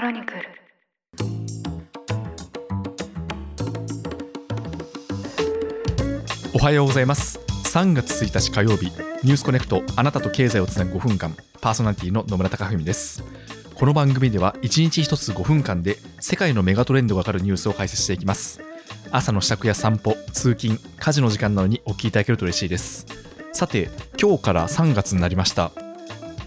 クロニクル。おはようございます。3月1日火曜日ニュースコネクトあなたと経済をつなぐ5分間パーソナリティの野村貴文です。この番組では1日1つ5分間で世界のメガトレンドがわかるニュースを解説していきます。朝の支度や散歩通勤家事の時間などにお聞きいただけると嬉しいです。さて今日から3月になりました。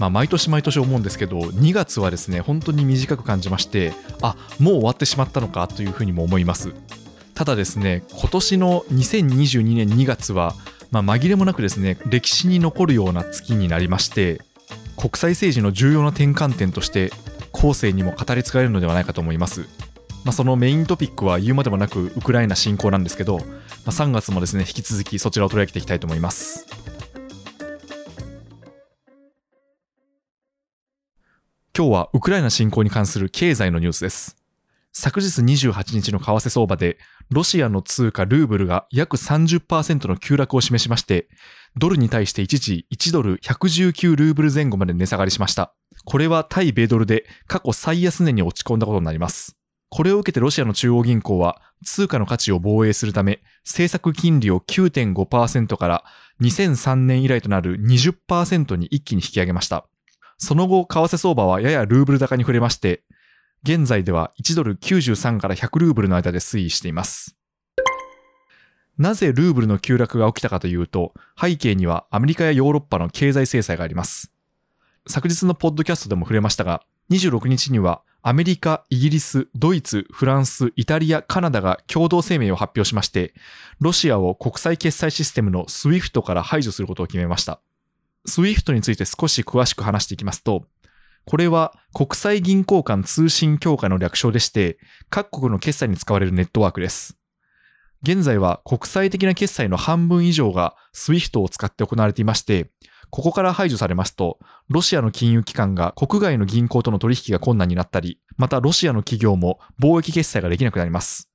まあ、毎年毎年思うんですけど2月はですね本当に短く感じましてあもう終わってしまったのかというふうにも思います。ただですね今年の2022年2月は、まあ、紛れもなくですね歴史に残るような月になりまして国際政治の重要な転換点として後世にも語り継がれるのではないかと思います。まあ、そのメイントピックは言うまでもなくウクライナ侵攻なんですけど、まあ、3月もですね引き続きそちらを取り上げていきたいと思います。今日はウクライナ侵攻に関する経済のニュースです。昨日28日の為替相場でロシアの通貨ルーブルが約30%の急落を示しましてドルに対して一時1ドル119ルーブル前後まで値下がりしました。これは対米ドルで過去最安値に落ち込んだことになります。これを受けてロシアの中央銀行は通貨の価値を防衛するため政策金利を9.5%から2003年以来となる20%に一気に引き上げました。その後、為替相場はややルーブル高に触れまして、現在では1ドル93から100ルーブルの間で推移しています。なぜルーブルの急落が起きたかというと、背景にはアメリカやヨーロッパの経済制裁があります。昨日のポッドキャストでも触れましたが、26日にはアメリカ、イギリス、ドイツ、フランス、イタリア、カナダが共同声明を発表しまして、ロシアを国際決済システムの SWIFT から排除することを決めました。SWIFT について少し詳しく話していきますと、これは国際銀行間通信協会の略称でして、各国の決済に使われるネットワークです。現在は国際的な決済の半分以上が SWIFT を使って行われていまして、ここから排除されますと、ロシアの金融機関が国外の銀行との取引が困難になったり、またロシアの企業も貿易決済ができなくなります。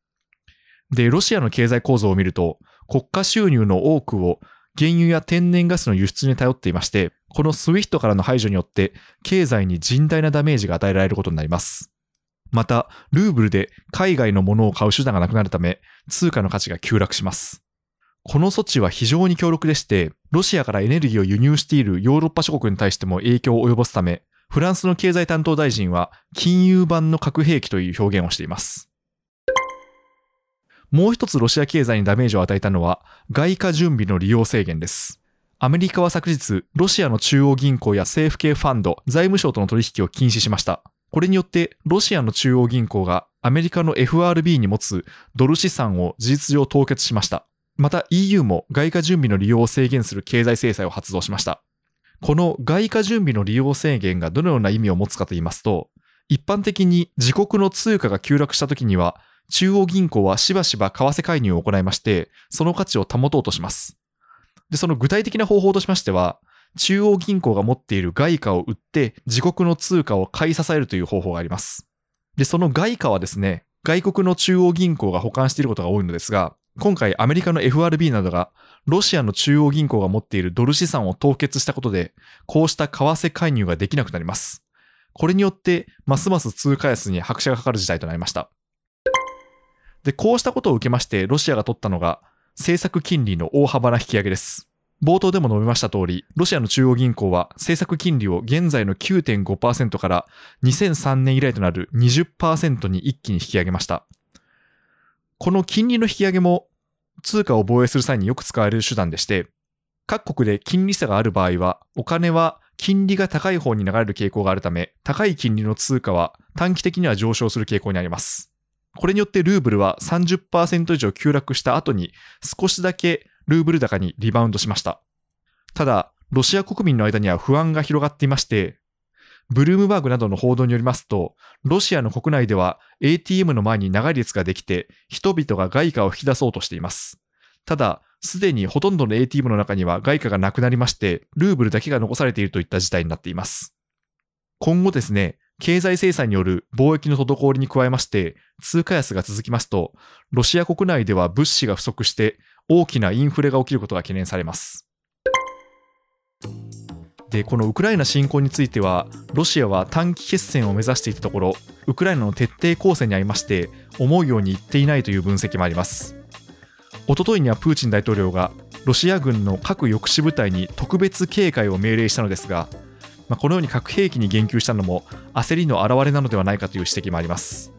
で、ロシアの経済構造を見ると、国家収入の多くを原油や天然ガスの輸出に頼っていまして、この SWIFT からの排除によって経済に甚大なダメージが与えられることになります。また、ルーブルで海外のものを買う手段がなくなるため、通貨の価値が急落します。この措置は非常に強力でして、ロシアからエネルギーを輸入しているヨーロッパ諸国に対しても影響を及ぼすため、フランスの経済担当大臣は金融版の核兵器という表現をしています。もう一つロシア経済にダメージを与えたのは外貨準備の利用制限です。アメリカは昨日、ロシアの中央銀行や政府系ファンド、財務省との取引を禁止しました。これによって、ロシアの中央銀行がアメリカの FRB に持つドル資産を事実上凍結しました。また EU も外貨準備の利用を制限する経済制裁を発動しました。この外貨準備の利用制限がどのような意味を持つかと言いますと、一般的に自国の通貨が急落した時には中央銀行はしばしば為替介入を行いまして、その価値を保とうとします。で、その具体的な方法としましては、中央銀行が持っている外貨を売って自国の通貨を買い支えるという方法があります。で、その外貨はですね、外国の中央銀行が保管していることが多いのですが、今回アメリカの FRB などがロシアの中央銀行が持っているドル資産を凍結したことで、こうした為替介入ができなくなります。これによって、ますます通貨安に拍車がかかる事態となりました。で、こうしたことを受けまして、ロシアが取ったのが、政策金利の大幅な引き上げです。冒頭でも述べました通り、ロシアの中央銀行は政策金利を現在の9.5%から2003年以来となる20%に一気に引き上げました。この金利の引き上げも通貨を防衛する際によく使われる手段でして、各国で金利差がある場合は、お金は金利が高い方に流れる傾向があるため、高い金利の通貨は短期的には上昇する傾向にあります。これによってルーブルは30%以上急落した後に少しだけルーブル高にリバウンドしました。ただ、ロシア国民の間には不安が広がっていまして、ブルームバーグなどの報道によりますと、ロシアの国内では ATM の前に長い列ができて、人々が外貨を引き出そうとしています。ただ、すでにほとんどの ATM の中には外貨がなくなりまして、ルーブルだけが残されているといった事態になっています。今後ですね、経済制裁による貿易の滞りに加えまして、通貨安が続きますと、ロシア国内では物資が不足して大きなインフレが起きることが懸念されます。でこのウクライナ侵攻についてはロシアは短期決戦を目指していたところウクライナの徹底抗戦にあいまして思うようにいっていないという分析もありますおとといにはプーチン大統領がロシア軍の核抑止部隊に特別警戒を命令したのですが、まあ、このように核兵器に言及したのも焦りの表れなのではないかという指摘もあります。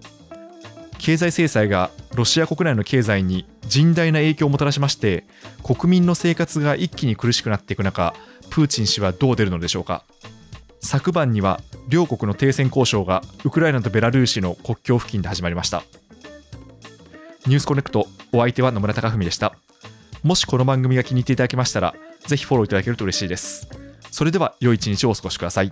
経済制裁がロシア国内の経済に甚大な影響をもたらしまして国民の生活が一気に苦しくなっていく中プーチン氏はどう出るのでしょうか。昨晩には両国の停戦交渉がウクライナとベラルーシの国境付近で始まりました。ニュースコネクトお相手は野村貴文でした。もしこの番組が気に入っていただけましたらぜひフォローいただけると嬉しいです。それでは良い一日をお過ごしください。